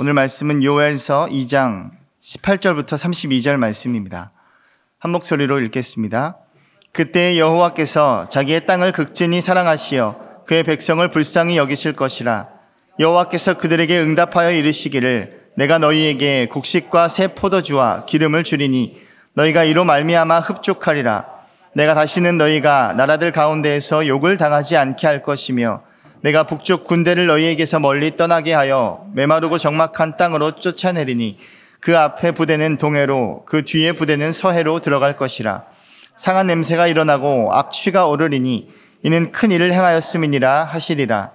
오늘 말씀은 요엘서 2장 18절부터 32절 말씀입니다. 한 목소리로 읽겠습니다. 그때 여호와께서 자기의 땅을 극진히 사랑하시어 그의 백성을 불쌍히 여기실 것이라 여호와께서 그들에게 응답하여 이르시기를 내가 너희에게 곡식과 새 포도주와 기름을 주리니 너희가 이로 말미암아 흡족하리라 내가 다시는 너희가 나라들 가운데에서 욕을 당하지 않게 할 것이며 내가 북쪽 군대를 너희에게서 멀리 떠나게 하여 메마르고 적막한 땅으로 쫓아내리니 그 앞에 부대는 동해로 그 뒤에 부대는 서해로 들어갈 것이라. 상한 냄새가 일어나고 악취가 오르리니 이는 큰 일을 행하였음이니라 하시리라.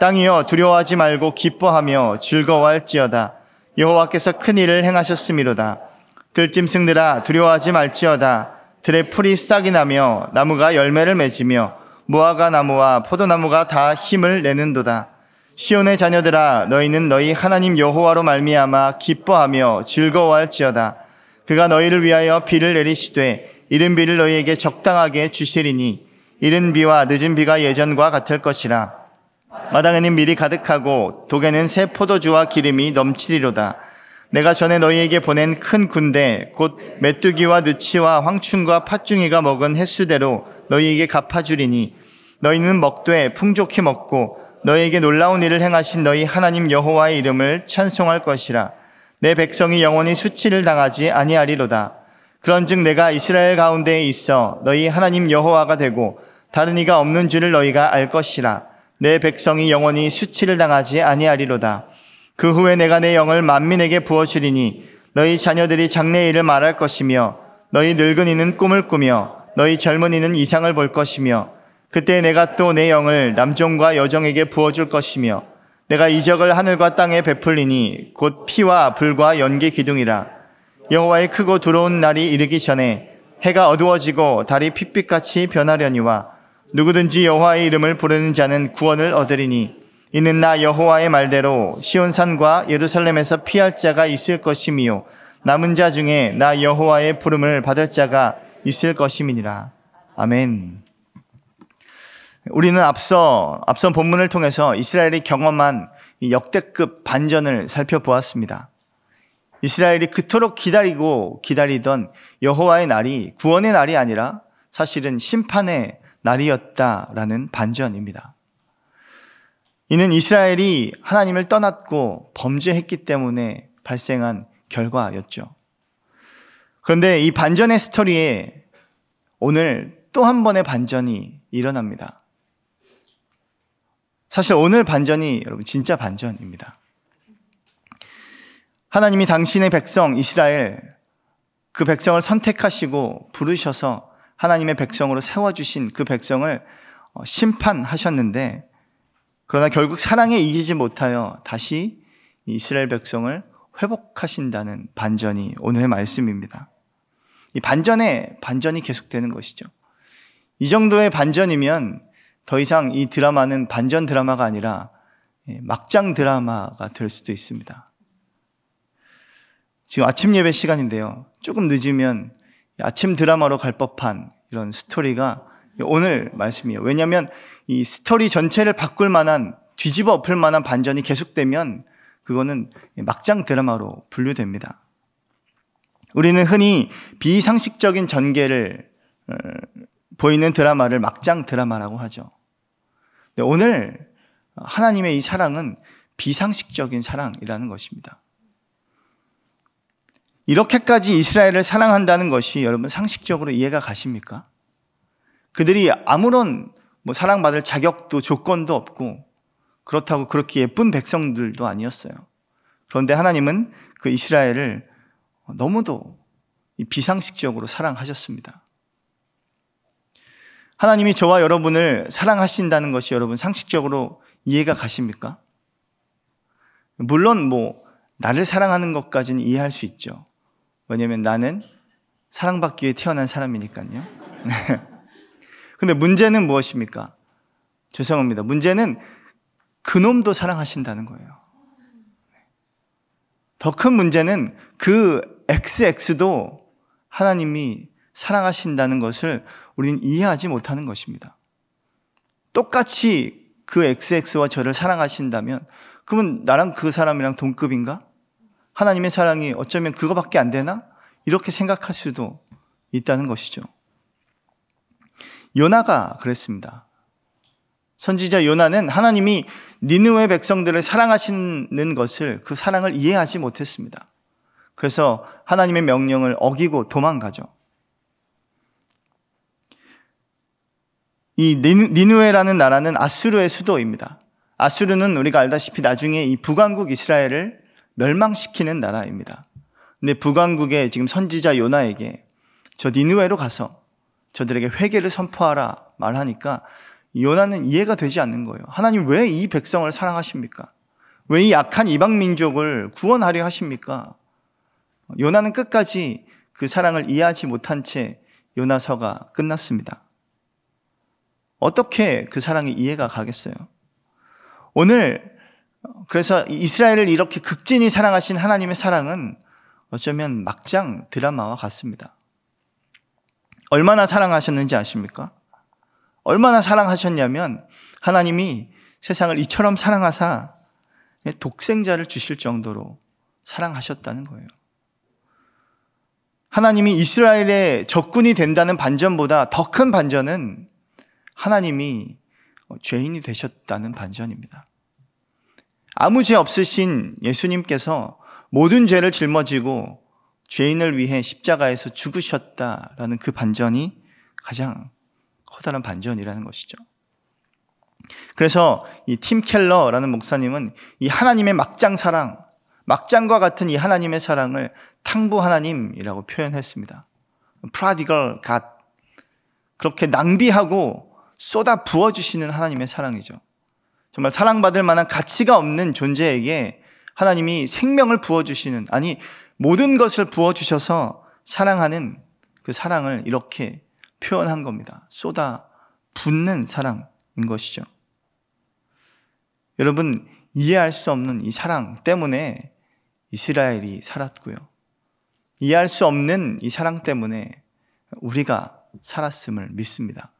땅이여 두려워하지 말고 기뻐하며 즐거워할지어다. 여호와께서 큰 일을 행하셨음이로다. 들짐승들아 두려워하지 말지어다. 들의 풀이 싹이 나며 나무가 열매를 맺으며 무화과 나무와 포도나무가 다 힘을 내는도다. 시온의 자녀들아 너희는 너희 하나님 여호와로 말미암아 기뻐하며 즐거워할지어다. 그가 너희를 위하여 비를 내리시되 이른 비를 너희에게 적당하게 주시리니 이른 비와 늦은 비가 예전과 같을 것이라. 마당에는 밀이 가득하고 독에는 새 포도주와 기름이 넘치리로다. 내가 전에 너희에게 보낸 큰 군대 곧 메뚜기와 느치와 황충과 팥중이가 먹은 횟수대로 너희에게 갚아주리니 너희는 먹되 풍족히 먹고 너희에게 놀라운 일을 행하신 너희 하나님 여호와의 이름을 찬송할 것이라. 내 백성이 영원히 수치를 당하지 아니하리로다. 그런즉 내가 이스라엘 가운데에 있어 너희 하나님 여호와가 되고 다른 이가 없는 줄을 너희가 알 것이라. 내 백성이 영원히 수치를 당하지 아니하리로다. 그 후에 내가 내 영을 만민에게 부어 주리니 너희 자녀들이 장래 일을 말할 것이며 너희 늙은이는 꿈을 꾸며 너희 젊은이는 이상을 볼 것이며 그때 내가 또 내 영을 남종과 여종에게 부어줄 것이며 내가 이적을 하늘과 땅에 베풀리니 곧 피와 불과 연기 기둥이라 여호와의 크고 두려운 날이 이르기 전에 해가 어두워지고 달이 핏빛같이 변하려니와 누구든지 여호와의 이름을 부르는 자는 구원을 얻으리니 이는 나 여호와의 말대로 시온산과 예루살렘에서 피할 자가 있을 것이미요 남은 자 중에 나 여호와의 부름을 받을 자가 있을 것임이니라. 아멘. 우리는 앞서 앞선 본문을 통해서 이스라엘이 경험한 역대급 반전을 살펴보았습니다. 이스라엘이 그토록 기다리고 기다리던 여호와의 날이 구원의 날이 아니라 사실은 심판의 날이었다라는 반전입니다. 이는 이스라엘이 하나님을 떠났고 범죄했기 때문에 발생한 결과였죠. 그런데 이 반전의 스토리에 오늘 또 한 번의 반전이 일어납니다. 사실 오늘 반전이 여러분 진짜 반전입니다. 하나님이 당신의 백성 이스라엘 그 백성을 선택하시고 부르셔서 하나님의 백성으로 세워주신 그 백성을 어, 심판하셨는데 그러나 결국 사랑에 이기지 못하여 다시 이스라엘 백성을 회복하신다는 반전이 오늘의 말씀입니다. 이 반전에 반전이 계속되는 것이죠. 이 정도의 반전이면 더 이상 이 드라마는 반전 드라마가 아니라 예, 막장 드라마가 될 수도 있습니다. 지금 아침 예배 시간인데요. 조금 늦으면 아침 드라마로 갈 법한 이런 스토리가 오늘 말씀이에요. 왜냐하면 이 스토리 전체를 바꿀 만한 뒤집어 엎을 만한 반전이 계속되면 그거는 막장 드라마로 분류됩니다. 우리는 흔히 비상식적인 전개를 어, 보이는 드라마를 막장 드라마라고 하죠. 오늘 하나님의 이 사랑은 비상식적인 사랑이라는 것입니다. 이렇게까지 이스라엘을 사랑한다는 것이 여러분 상식적으로 이해가 가십니까? 그들이 아무런 뭐 사랑받을 자격도 조건도 없고 그렇다고 그렇게 예쁜 백성들도 아니었어요. 그런데 하나님은 그 이스라엘을 너무도 비상식적으로 사랑하셨습니다. 하나님이 저와 여러분을 사랑하신다는 것이 여러분 상식적으로 이해가 가십니까? 물론 뭐 나를 사랑하는 것까지는 이해할 수 있죠. 왜냐하면 나는 사랑받기 위해 태어난 사람이니까요. 네. 근데 문제는 무엇입니까? 죄송합니다. 문제는 그놈도 사랑하신다는 거예요. 더 큰 문제는 그 XX도 하나님이 사랑하신다는 것을 우리는 이해하지 못하는 것입니다. 똑같이 그 XX와 저를 사랑하신다면 그러면 나랑 그 사람이랑 동급인가? 하나님의 사랑이 어쩌면 그거밖에 안 되나? 이렇게 생각할 수도 있다는 것이죠. 요나가 그랬습니다. 선지자 요나는 하나님이 니느웨 백성들을 사랑하시는 것을 그 사랑을 이해하지 못했습니다. 그래서 하나님의 명령을 어기고 도망가죠. 이 니누에라는 나라는 아수르의 수도입니다. 아수르는 우리가 알다시피 나중에 이 북왕국 이스라엘을 멸망시키는 나라입니다. 근데 북왕국의 지금 선지자 요나에게 저 니누에로 가서 저들에게 회개를 선포하라 말하니까 요나는 이해가 되지 않는 거예요. 하나님 왜 이 백성을 사랑하십니까? 왜 이 약한 이방 민족을 구원하려 하십니까? 요나는 끝까지 그 사랑을 이해하지 못한 채 요나서가 끝났습니다. 어떻게 그 사랑이 이해가 가겠어요? 오늘 그래서 이스라엘을 이렇게 극진히 사랑하신 하나님의 사랑은 어쩌면 막장 드라마와 같습니다. 얼마나 사랑하셨는지 아십니까? 얼마나 사랑하셨냐면 하나님이 세상을 이처럼 사랑하사 독생자를 주실 정도로 사랑하셨다는 거예요. 하나님이 이스라엘의 적군이 된다는 반전보다 더 큰 반전은 하나님이 죄인이 되셨다는 반전입니다. 아무 죄 없으신 예수님께서 모든 죄를 짊어지고 죄인을 위해 십자가에서 죽으셨다라는 그 반전이 가장 커다란 반전이라는 것이죠. 그래서 이 팀 켈러라는 목사님은 이 하나님의 막장 사랑, 막장과 같은 이 하나님의 사랑을 탕부 하나님이라고 표현했습니다. 프라디걸 갓. 그렇게 낭비하고 쏟아 부어주시는 하나님의 사랑이죠. 정말 사랑받을 만한 가치가 없는 존재에게 하나님이 생명을 부어주시는, 아니, 모든 것을 부어주셔서 사랑하는 그 사랑을 이렇게 표현한 겁니다. 쏟아 붓는 사랑인 것이죠. 여러분, 이해할 수 없는 이 사랑 때문에 이스라엘이 살았고요. 이해할 수 없는 이 사랑 때문에 우리가 살았음을 믿습니다.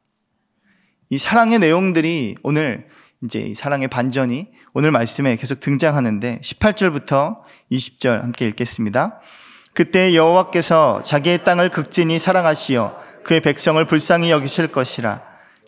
이 사랑의 내용들이 오늘 이제 이 사랑의 반전이 오늘 말씀에 계속 등장하는데 18절부터 20절 함께 읽겠습니다. 그때 여호와께서 자기의 땅을 극진히 사랑하시어 그의 백성을 불쌍히 여기실 것이라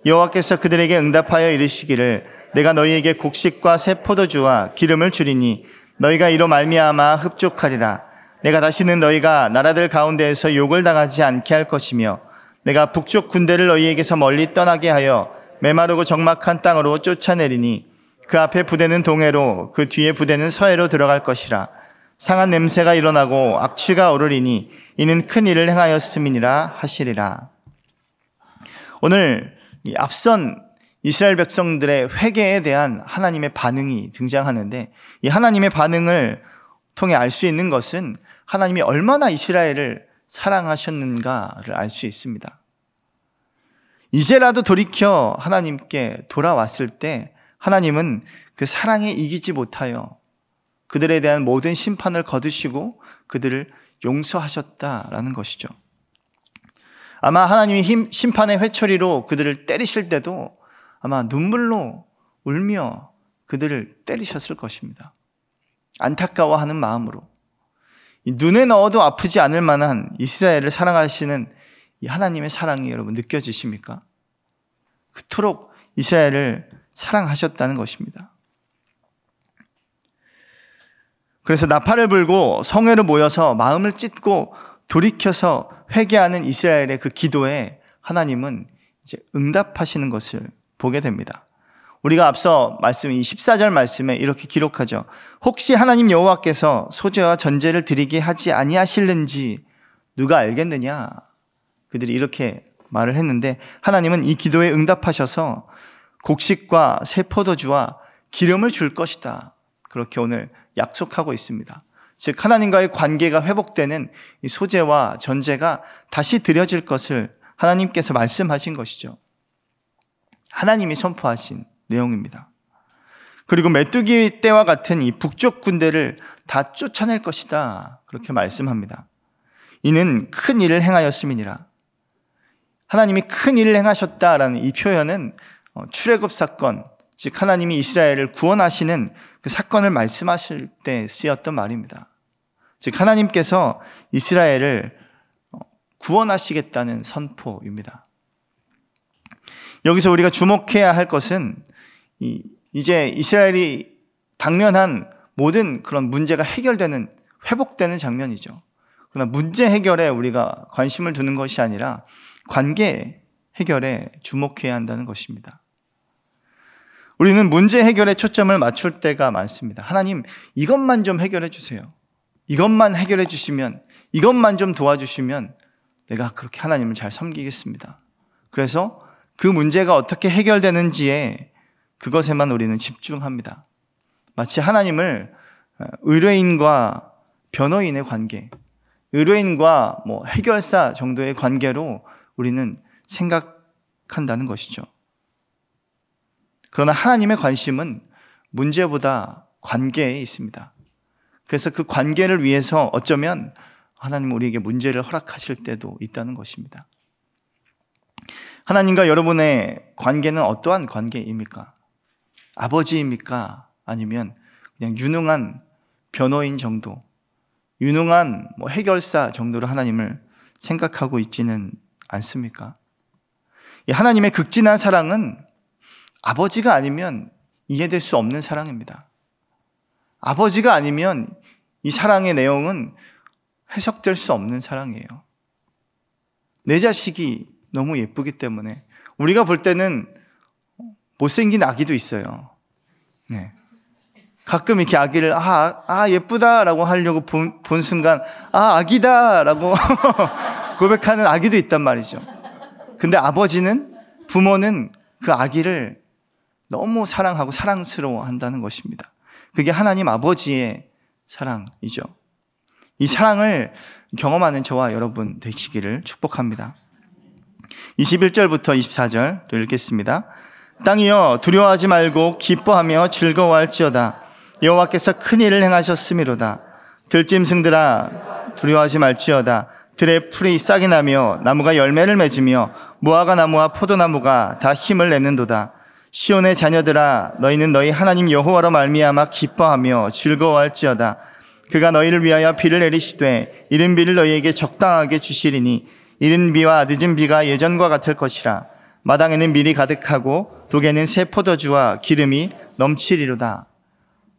여호와께서 그들에게 응답하여 이르시기를 내가 너희에게 곡식과 새 포도주와 기름을 주리니 너희가 이로 말미암아 흡족하리라 내가 다시는 너희가 나라들 가운데에서 욕을 당하지 않게 할 것이며 내가 북쪽 군대를 너희에게서 멀리 떠나게 하여 메마르고 적막한 땅으로 쫓아내리니 그 앞에 부대는 동해로 그 뒤에 부대는 서해로 들어갈 것이라 상한 냄새가 일어나고 악취가 오르리니 이는 큰 일을 행하였음이니라 하시리라. 오늘 이 앞선 이스라엘 백성들의 회개에 대한 하나님의 반응이 등장하는데 이 하나님의 반응을 통해 알 수 있는 것은 하나님이 얼마나 이스라엘을 사랑하셨는가를 알 수 있습니다. 이제라도 돌이켜 하나님께 돌아왔을 때 하나님은 그 사랑에 이기지 못하여 그들에 대한 모든 심판을 거두시고 그들을 용서하셨다라는 것이죠. 아마 하나님이 힘, 심판의 회초리로 그들을 때리실 때도 아마 눈물로 울며 그들을 때리셨을 것입니다. 안타까워하는 마음으로. 눈에 넣어도 아프지 않을 만한 이스라엘을 사랑하시는 이 하나님의 사랑이 여러분 느껴지십니까? 그토록 이스라엘을 사랑하셨다는 것입니다. 그래서 나팔을 불고 성회로 모여서 마음을 찢고 돌이켜서 회개하는 이스라엘의 그 기도에 하나님은 이제 응답하시는 것을 보게 됩니다. 우리가 앞서 말씀 이 14절 말씀에 이렇게 기록하죠. 혹시 하나님 여호와께서 소재와 전제를 드리게 하지 아니하실는지 누가 알겠느냐? 그들이 이렇게 말을 했는데 하나님은 이 기도에 응답하셔서 곡식과 새 포도주와 기름을 줄 것이다. 그렇게 오늘 약속하고 있습니다. 즉 하나님과의 관계가 회복되는 이 소재와 전제가 다시 드려질 것을 하나님께서 말씀하신 것이죠. 하나님이 선포하신 내용입니다. 그리고 메뚜기 때와 같은 이 북쪽 군대를 다 쫓아낼 것이다. 그렇게 말씀합니다. 이는 큰 일을 행하였음이니라. 하나님이 큰 일을 행하셨다라는 이 표현은 어, 출애굽 사건, 즉 하나님이 이스라엘을 구원하시는 그 사건을 말씀하실 때 쓰였던 말입니다. 즉 하나님께서 이스라엘을 어, 구원하시겠다는 선포입니다. 여기서 우리가 주목해야 할 것은 이제 이스라엘이 당면한 모든 그런 문제가 해결되는 회복되는 장면이죠. 그러나 문제 해결에 우리가 관심을 두는 것이 아니라 관계 해결에 주목해야 한다는 것입니다. 우리는 문제 해결에 초점을 맞출 때가 많습니다. 하나님, 이것만 좀 해결해 주세요. 이것만 해결해 주시면, 이것만 좀 도와주시면 내가 그렇게 하나님을 잘 섬기겠습니다. 그래서 그 문제가 어떻게 해결되는지에 그것에만 우리는 집중합니다. 마치 하나님을 어, 의뢰인과 변호인의 관계, 의뢰인과 뭐 해결사 정도의 관계로 우리는 생각한다는 것이죠. 그러나 하나님의 관심은 문제보다 관계에 있습니다. 그래서 그 관계를 위해서 어쩌면 하나님 우리에게 문제를 허락하실 때도 있다는 것입니다. 하나님과 여러분의 관계는 어떠한 관계입니까? 아버지입니까? 아니면 그냥 유능한 변호인 정도, 유능한 뭐 해결사 정도로 하나님을 생각하고 있지는 않습니까? 하나님의 극진한 사랑은 아버지가 아니면 이해될 수 없는 사랑입니다. 아버지가 아니면 이 사랑의 내용은 해석될 수 없는 사랑이에요. 내 자식이 너무 예쁘기 때문에 우리가 볼 때는 못생긴 아기도 있어요. 네. 가끔 이렇게 아기를 아, 아 예쁘다라고 하려고 본, 본 순간 아 아기다라고 고백하는 아기도 있단 말이죠. 근데 아버지는 부모는 그 아기를 너무 사랑하고 사랑스러워 한다는 것입니다. 그게 하나님 아버지의 사랑이죠. 이 사랑을 경험하는 저와 여러분 되시기를 축복합니다. 21절부터 24절 또 읽겠습니다. 땅이여 두려워하지 말고 기뻐하며 즐거워할지어다. 여호와께서 큰 일을 행하셨음이로다. 들짐승들아 두려워하지 말지어다. 들의 풀이 싹이 나며 나무가 열매를 맺으며 무화과 나무와 포도나무가 다 힘을 내는도다. 시온의 자녀들아 너희는 너희 하나님 여호와로 말미암아 기뻐하며 즐거워할지어다. 그가 너희를 위하여 비를 내리시되 이른 비를 너희에게 적당하게 주시리니 이른 비와 늦은 비가 예전과 같을 것이라. 마당에는 밀이 가득하고 독에는 새 포도주와 기름이 넘치리로다.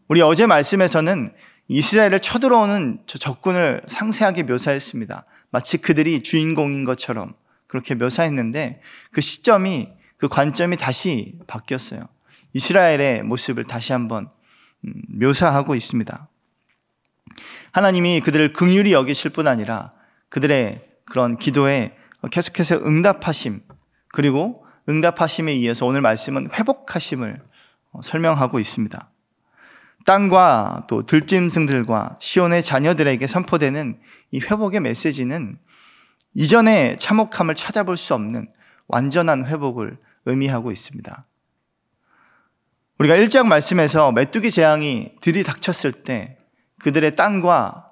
우리 어제 말씀에서는 이스라엘을 쳐들어오는 적군을 상세하게 묘사했습니다. 마치 그들이 주인공인 것처럼 그렇게 묘사했는데 그 시점이 그 관점이 다시 바뀌었어요. 이스라엘의 모습을 다시 한번 음, 묘사하고 있습니다. 하나님이 그들을 긍휼히 여기실 뿐 아니라 그들의 그런 기도에 계속해서 응답하심 그리고 응답하심에 의해서 오늘 말씀은 회복하심을 어, 설명하고 있습니다. 땅과 또 들짐승들과 시온의 자녀들에게 선포되는 이 회복의 메시지는 이전의 참혹함을 찾아볼 수 없는 완전한 회복을 의미하고 있습니다. 우리가 1장 말씀에서 메뚜기 재앙이 들이닥쳤을 때 그들의 땅과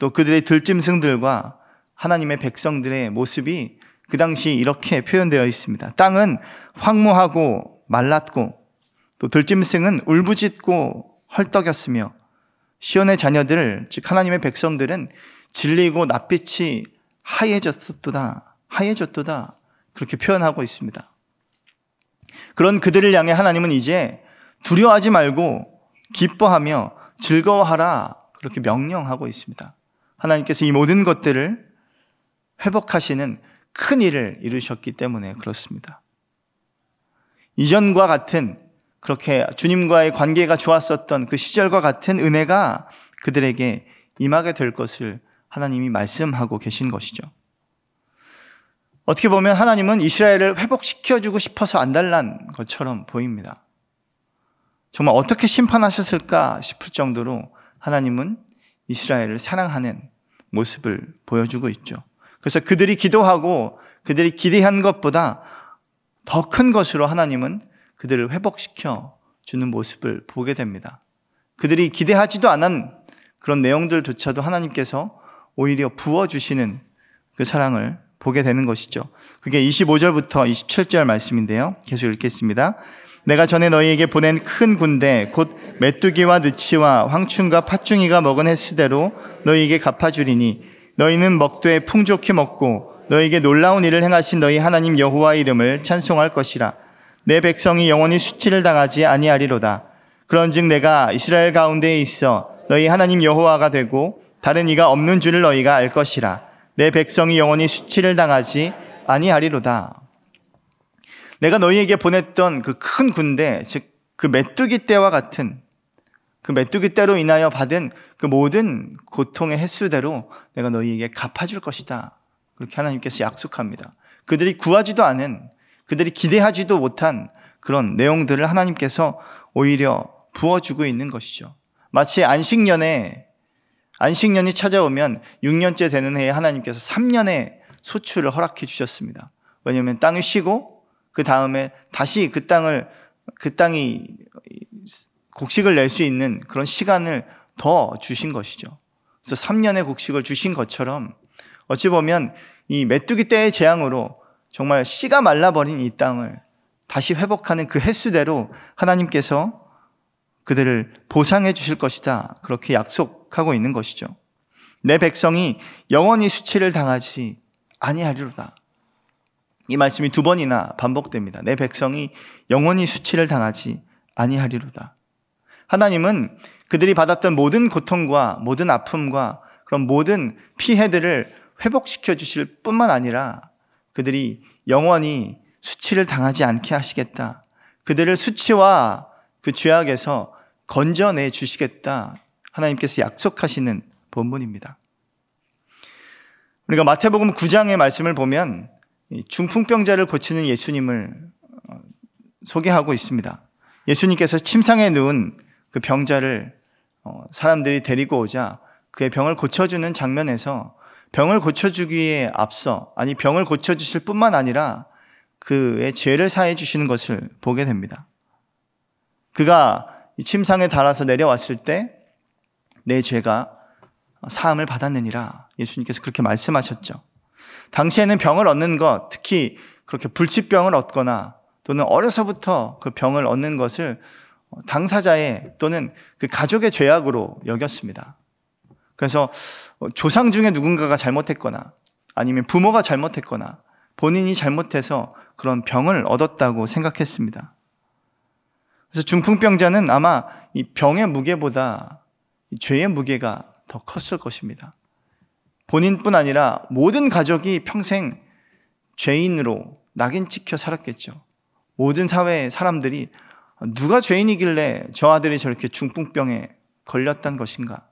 또 그들의 들짐승들과 하나님의 백성들의 모습이 그 당시 이렇게 표현되어 있습니다. 땅은 황무하고 말랐고 또 들짐승은 울부짖고 헐떡였으며 시온의 자녀들 즉 하나님의 백성들은 질리고 낯빛이 하얘졌도다 하얘졌도다 그렇게 표현하고 있습니다. 그런 그들을 향해 하나님은 이제 두려워하지 말고 기뻐하며 즐거워하라 그렇게 명령하고 있습니다. 하나님께서 이 모든 것들을 회복하시는 큰 일을 이루셨기 때문에 그렇습니다. 이전과 같은 그렇게 주님과의 관계가 좋았었던 그 시절과 같은 은혜가 그들에게 임하게 될 것을 하나님이 말씀하고 계신 것이죠. 어떻게 보면 하나님은 이스라엘을 회복시켜주고 싶어서 안달난 것처럼 보입니다. 정말 어떻게 심판하셨을까 싶을 정도로 하나님은 이스라엘을 사랑하는 모습을 보여주고 있죠. 그래서 그들이 기도하고 그들이 기대한 것보다 더 큰 것으로 하나님은 그들을 회복시켜 주는 모습을 보게 됩니다. 그들이 기대하지도 않은 그런 내용들조차도 하나님께서 오히려 부어주시는 그 사랑을 보게 되는 것이죠. 그게 25절부터 27절 말씀인데요. 계속 읽겠습니다. 내가 전에 너희에게 보낸 큰 군대 곧 메뚜기와 느치와 황충과 팥중이가 먹은 횟수대로 너희에게 갚아주리니 너희는 먹되 풍족히 먹고 너희에게 놀라운 일을 행하신 너희 하나님 여호와 이름을 찬송할 것이라. 내 백성이 영원히 수치를 당하지 아니하리로다. 그런즉 내가 이스라엘 가운데에 있어 너희 하나님 여호와가 되고 다른 이가 없는 줄을 너희가 알 것이라. 내 백성이 영원히 수치를 당하지 아니하리로다. 내가 너희에게 보냈던 그 큰 군대, 즉 그 메뚜기 떼와 같은 그 메뚜기 떼로 인하여 받은 그 모든 고통의 횟수대로 내가 너희에게 갚아줄 것이다. 그렇게 하나님께서 약속합니다. 그들이 구하지도 않은, 그들이 기대하지도 못한 그런 내용들을 하나님께서 오히려 부어주고 있는 것이죠. 마치 안식년에, 안식년이 찾아오면 6년째 되는 해에 하나님께서 3년의 소출을 허락해 주셨습니다. 왜냐하면 땅이 쉬고 그 다음에 다시 그 땅을 그 땅이 곡식을 낼 수 있는 그런 시간을 더 주신 것이죠. 그래서 3년의 곡식을 주신 것처럼 어찌 보면 이 메뚜기 때의 재앙으로 정말 씨가 말라버린 이 땅을 다시 회복하는 그 횟수대로 하나님께서 그들을 보상해 주실 것이다. 그렇게 약속하고 있는 것이죠. 내 백성이 영원히 수치를 당하지 아니하리로다. 이 말씀이 두 번이나 반복됩니다. 내 백성이 영원히 수치를 당하지 아니하리로다. 하나님은 그들이 받았던 모든 고통과 모든 아픔과 그런 모든 피해들을 회복시켜 주실 뿐만 아니라 그들이 영원히 수치를 당하지 않게 하시겠다. 그들을 수치와 그 죄악에서 건져내 주시겠다. 하나님께서 약속하시는 본문입니다. 우리가 마태복음 9장의 말씀을 보면 중풍병자를 고치는 예수님을 어, 소개하고 있습니다. 예수님께서 침상에 누운 그 병자를 어, 사람들이 데리고 오자 그의 병을 고쳐주는 장면에서 병을 고쳐주기에 앞서 아니 병을 고쳐주실 뿐만 아니라 그의 죄를 사해 주시는 것을 보게 됩니다. 그가 침상에 달아서 내려왔을 때 내 죄가 사함을 받았느니라 예수님께서 그렇게 말씀하셨죠. 당시에는 병을 얻는 것, 특히 그렇게 불치병을 얻거나 또는 어려서부터 그 병을 얻는 것을 당사자의 또는 그 가족의 죄악으로 여겼습니다. 그래서 조상 중에 누군가가 잘못했거나 아니면 부모가 잘못했거나 본인이 잘못해서 그런 병을 얻었다고 생각했습니다. 그래서 중풍병자는 아마 이 병의 무게보다 죄의 무게가 더 컸을 것입니다. 본인뿐 아니라 모든 가족이 평생 죄인으로 낙인 찍혀 살았겠죠. 모든 사회 사람들이 누가 죄인이길래 저 아들이 저렇게 중풍병에 걸렸단 것인가.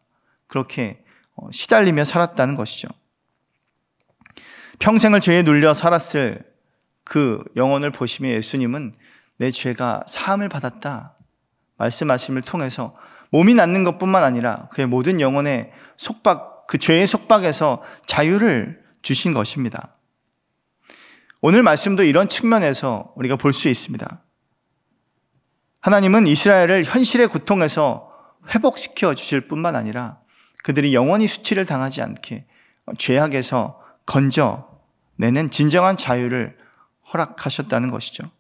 그렇게 어, 시달리며 살았다는 것이죠. 평생을 죄에 눌려 살았을 그 영혼을 보시며 예수님은 내 죄가 사함을 받았다. 말씀하심을 통해서 몸이 낫는 것 뿐만 아니라 그의 모든 영혼의 속박, 그 죄의 속박에서 자유를 주신 것입니다. 오늘 말씀도 이런 측면에서 우리가 볼 수 있습니다. 하나님은 이스라엘을 현실의 고통에서 회복시켜 주실 뿐만 아니라 그들이 영원히 수치를 당하지 않게 죄악에서 건져내는 진정한 자유를 허락하셨다는 것이죠.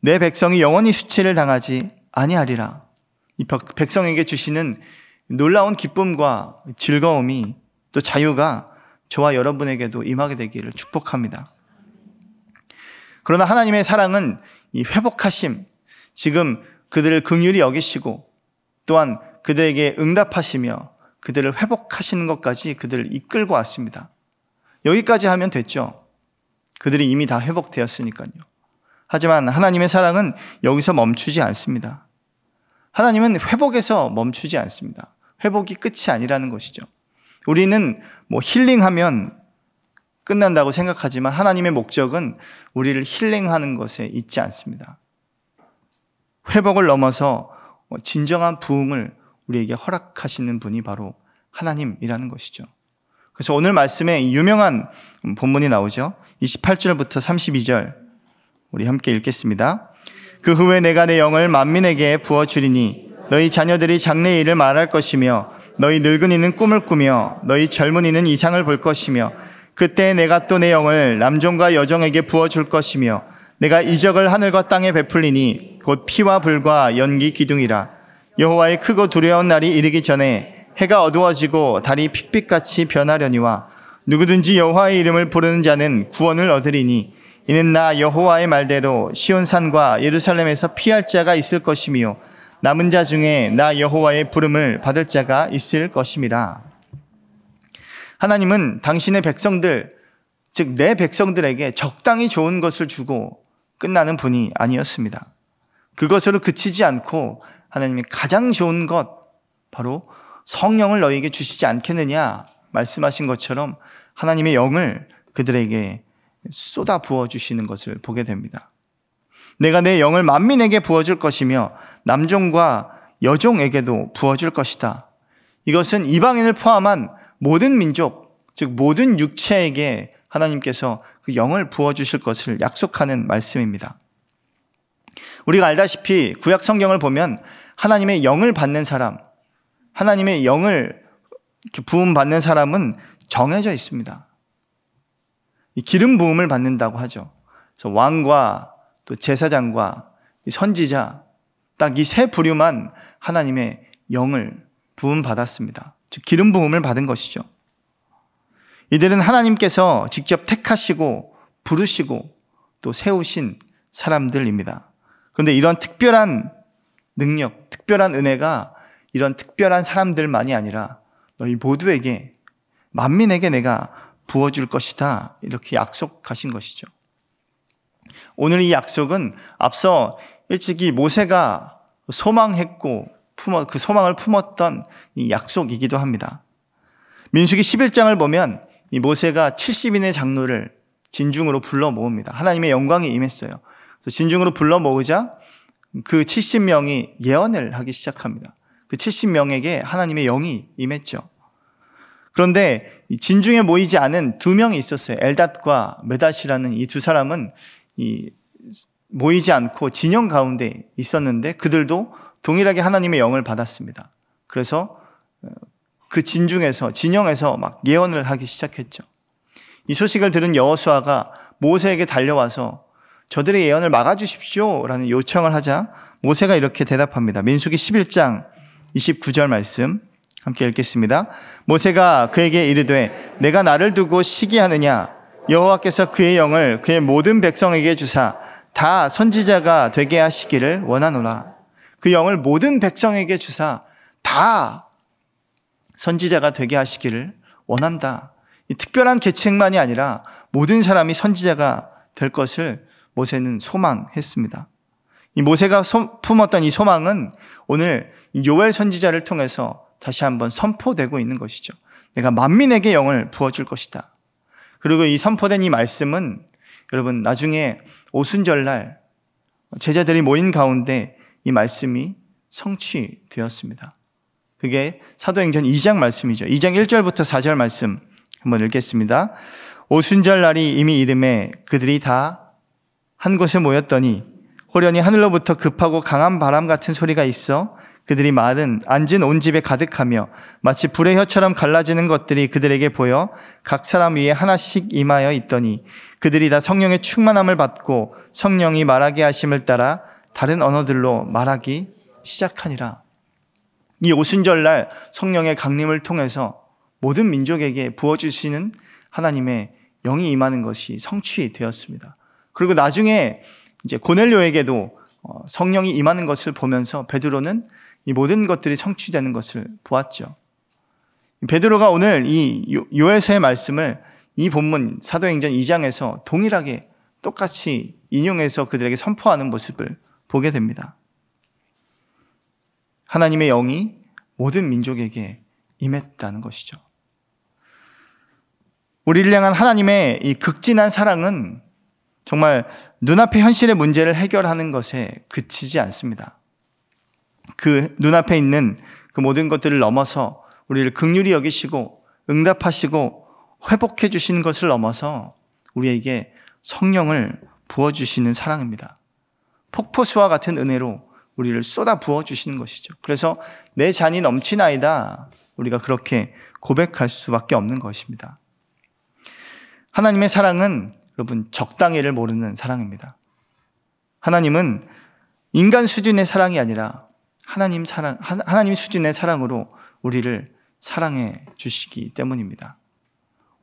내 백성이 영원히 수치를 당하지 아니하리라. 이 백성에게 주시는 놀라운 기쁨과 즐거움이 또 자유가 저와 여러분에게도 임하게 되기를 축복합니다. 그러나 하나님의 사랑은 이 회복하심, 지금 그들을 긍휼히 여기시고 또한 그들에게 응답하시며 그들을 회복하시는 것까지 그들을 이끌고 왔습니다. 여기까지 하면 됐죠. 그들이 이미 다 회복되었으니까요. 하지만 하나님의 사랑은 여기서 멈추지 않습니다. 하나님은 회복에서 멈추지 않습니다. 회복이 끝이 아니라는 것이죠. 우리는 뭐 힐링하면 끝난다고 생각하지만 하나님의 목적은 우리를 힐링하는 것에 있지 않습니다. 회복을 넘어서 진정한 부흥을 우리에게 허락하시는 분이 바로 하나님이라는 것이죠. 그래서 오늘 말씀에 유명한 본문이 나오죠. 28절부터 32절 우리 함께 읽겠습니다. 그 후에 내가 내 영을 만민에게 부어 주리니 너희 자녀들이 장래 일을 말할 것이며 너희 늙은이는 꿈을 꾸며 너희 젊은이는 이상을 볼 것이며 그때 내가 또 내 영을 남종과 여종에게 부어 줄 것이며 내가 이적을 하늘과 땅에 베풀리니 곧 피와 불과 연기 기둥이라 여호와의 크고 두려운 날이 이르기 전에 해가 어두워지고 달이 핏빛같이 변하려니와 누구든지 여호와의 이름을 부르는 자는 구원을 얻으리니 이는 나 여호와의 말대로 시온산과 예루살렘에서 피할 자가 있을 것이며 남은 자 중에 나 여호와의 부름을 받을 자가 있을 것임이라. 하나님은 당신의 백성들, 즉 내 백성들에게 적당히 좋은 것을 주고 끝나는 분이 아니었습니다. 그것으로 그치지 않고 하나님이 가장 좋은 것, 바로 성령을 너에게 주시지 않겠느냐 말씀하신 것처럼 하나님의 영을 그들에게 쏟아 부어 주시는 것을 보게 됩니다. 내가 내 영을 만민에게 부어 줄 것이며 남종과 여종에게도 부어 줄 것이다. 이것은 이방인을 포함한 모든 민족, 즉 모든 육체에게 하나님께서 그 영을 부어 주실 것을 약속하는 말씀입니다. 우리가 알다시피 구약 성경을 보면 하나님의 영을 받는 사람, 하나님의 영을 부음 받는 사람은 정해져 있습니다. 기름 부음을 받는다고 하죠. 그래서 왕과 또 제사장과 선지자 딱 이 세 부류만 하나님의 영을 부음 받았습니다. 즉 기름 부음을 받은 것이죠. 이들은 하나님께서 직접 택하시고 부르시고 또 세우신 사람들입니다. 그런데 이런 특별한 능력, 특별한 은혜가 이런 특별한 사람들만이 아니라 너희 모두에게 만민에게 내가 부어줄 것이다. 이렇게 약속하신 것이죠. 오늘 이 약속은 앞서 일찍이 모세가 소망했고 그 소망을 품었던 이 약속이기도 합니다. 민수기 11장을 보면 이 모세가 70인의 장로를 진중으로 불러 모읍니다. 하나님의 영광이 임했어요. 진중으로 불러 모으자 그 70명이 예언을 하기 시작합니다. 그 70명에게 하나님의 영이 임했죠. 그런데 진중에 모이지 않은 두 명이 있었어요. 엘닷과 메닷이라는 이 두 사람은 이 모이지 않고 진영 가운데 있었는데 그들도 동일하게 하나님의 영을 받았습니다. 그래서 어, 그 진중에서 진영에서 막 예언을 하기 시작했죠. 이 소식을 들은 여호수아가 모세에게 달려와서 저들의 예언을 막아주십시오라는 요청을 하자 모세가 이렇게 대답합니다. 민수기 11장 29절 말씀 함께 읽겠습니다. 모세가 그에게 이르되 내가 나를 두고 시기하느냐 여호와께서 그의 영을 그의 모든 백성에게 주사 다 선지자가 되게 하시기를 원하노라. 그 영을 모든 백성에게 주사 다 선지자가 되게 하시기를 원한다. 이 특별한 계층만이 아니라 모든 사람이 선지자가 될 것을 모세는 소망했습니다. 이 모세가 품었던 이 소망은 오늘 요엘 선지자를 통해서 다시 한번 선포되고 있는 것이죠. 내가 만민에게 영을 부어줄 것이다. 그리고 이 선포된 이 말씀은 여러분 나중에 오순절날 제자들이 모인 가운데 이 말씀이 성취되었습니다. 그게 사도행전 2장 말씀이죠. 2장 1절부터 4절 말씀 한번 읽겠습니다. 오순절 날이 이미 이름에 그들이 다 한 곳에 모였더니 호련히 하늘로부터 급하고 강한 바람 같은 소리가 있어 그들이 많은 앉은 온 집에 가득하며 마치 불의 혀처럼 갈라지는 것들이 그들에게 보여 각 사람 위에 하나씩 임하여 있더니 그들이 다 성령의 충만함을 받고 성령이 말하게 하심을 따라 다른 언어들로 말하기 시작하니라. 이 오순절날 성령의 강림을 통해서 모든 민족에게 부어주시는 하나님의 영이 임하는 것이 성취되었습니다. 그리고 나중에 이제 고넬료에게도 어, 성령이 임하는 것을 보면서 베드로는 이 모든 것들이 성취되는 것을 보았죠. 베드로가 오늘 이 요엘서의 말씀을 이 본문 사도행전 2장에서 동일하게 똑같이 인용해서 그들에게 선포하는 모습을 보게 됩니다. 하나님의 영이 모든 민족에게 임했다는 것이죠. 우리를 향한 하나님의 이 극진한 사랑은 정말 눈앞의 현실의 문제를 해결하는 것에 그치지 않습니다. 그 눈앞에 있는 그 모든 것들을 넘어서 우리를 극률히 여기시고 응답하시고 회복해 주시는 것을 넘어서 우리에게 성령을 부어 주시는 사랑입니다. 폭포수와 같은 은혜로 우리를 쏟아 부어 주시는 것이죠. 그래서 내 잔이 넘치나이다. 우리가 그렇게 고백할 수밖에 없는 것입니다. 하나님의 사랑은 여러분 적당히를 모르는 사랑입니다. 하나님은 인간 수준의 사랑이 아니라 하나님 사랑, 하나님 수준의 사랑으로 우리를 사랑해 주시기 때문입니다.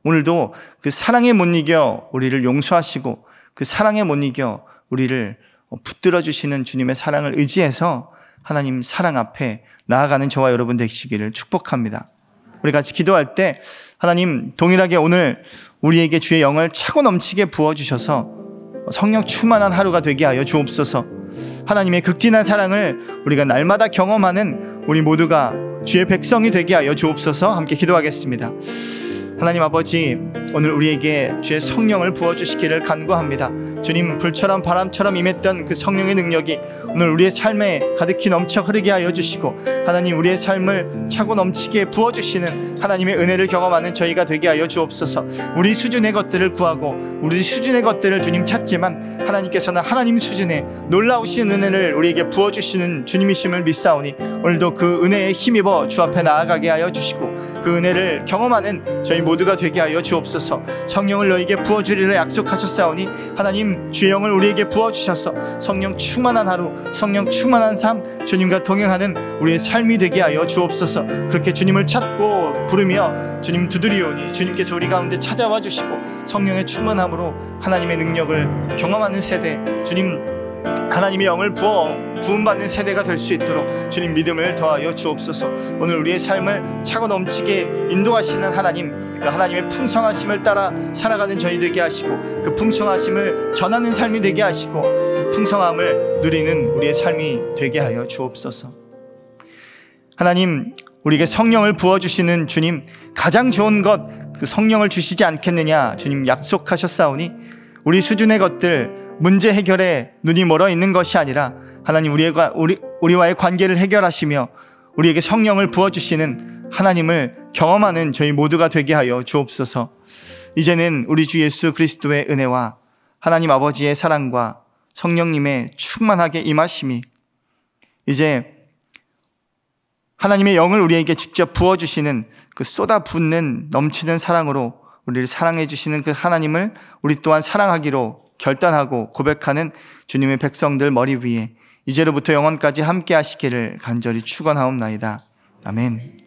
오늘도 그 사랑에 못 이겨 우리를 용서하시고 그 사랑에 못 이겨 우리를 붙들어 주시는 주님의 사랑을 의지해서 하나님 사랑 앞에 나아가는 저와 여러분 되시기를 축복합니다. 우리 같이 기도할 때 하나님 동일하게 오늘 우리에게 주의 영을 차고 넘치게 부어 주셔서 성령 충만한 하루가 되게 하여 주옵소서. 하나님의 극진한 사랑을 우리가 날마다 경험하는 우리 모두가 주의 백성이 되게 하여 주옵소서. 함께 기도하겠습니다. 하나님 아버지, 오늘 우리에게 주의 성령을 부어주시기를 간구합니다. 주님, 불처럼 바람처럼 임했던 그 성령의 능력이 오늘 우리의 삶에 가득히 넘쳐 흐르게 하여 주시고, 하나님, 우리의 삶을 차고 넘치게 부어주시는 하나님의 은혜를 경험하는 저희가 되게 하여 주옵소서, 우리 수준의 것들을 구하고, 우리 수준의 것들을 주님 찾지만, 하나님께서는 하나님 수준의 놀라우신 은혜를 우리에게 부어주시는 주님이심을 믿사오니, 오늘도 그 은혜에 힘입어 주 앞에 나아가게 하여 주시고, 그 은혜를 경험하는 저희 모두가 되게 하여 주옵소서. 성령을 너에게 부어 주리라 약속하셨사오니 하나님 주의 영을 우리에게 부어 주셔서 성령 충만한 하루, 성령 충만한 삶 주님과 동행하는 우리의 삶이 되게 하여 주옵소서. 그렇게 주님을 찾고 부르며 주님 두드리오니 주님께서 우리 가운데 찾아와 주시고 성령의 충만함으로 하나님의 능력을 경험하는 세대 주님 하나님의 영을 부어 부음받는 세대가 될 수 있도록 주님 믿음을 더하여 주옵소서. 오늘 우리의 삶을 차고 넘치게 인도하시는 하나님 그 하나님의 풍성하심을 따라 살아가는 저희 되게 하시고 그 풍성하심을 전하는 삶이 되게 하시고 그 풍성함을 누리는 우리의 삶이 되게 하여 주옵소서. 하나님 우리에게 성령을 부어 주시는 주님 가장 좋은 것 그 성령을 주시지 않겠느냐 주님 약속하셨사오니 우리 수준의 것들 문제 해결에 눈이 멀어 있는 것이 아니라 하나님 우리의 우리 우리와의 관계를 해결하시며 우리에게 성령을 부어 주시는 하나님을 경험하는 저희 모두가 되게 하여 주옵소서. 이제는 우리 주 예수 그리스도의 은혜와 하나님 아버지의 사랑과 성령님의 충만하게 임하심이 이제 하나님의 영을 우리에게 직접 부어주시는 그 쏟아붓는 넘치는 사랑으로 우리를 사랑해 주시는 그 하나님을 우리 또한 사랑하기로 결단하고 고백하는 주님의 백성들 머리 위에 이제로부터 영원까지 함께 하시기를 간절히 축원하옵나이다. 아멘.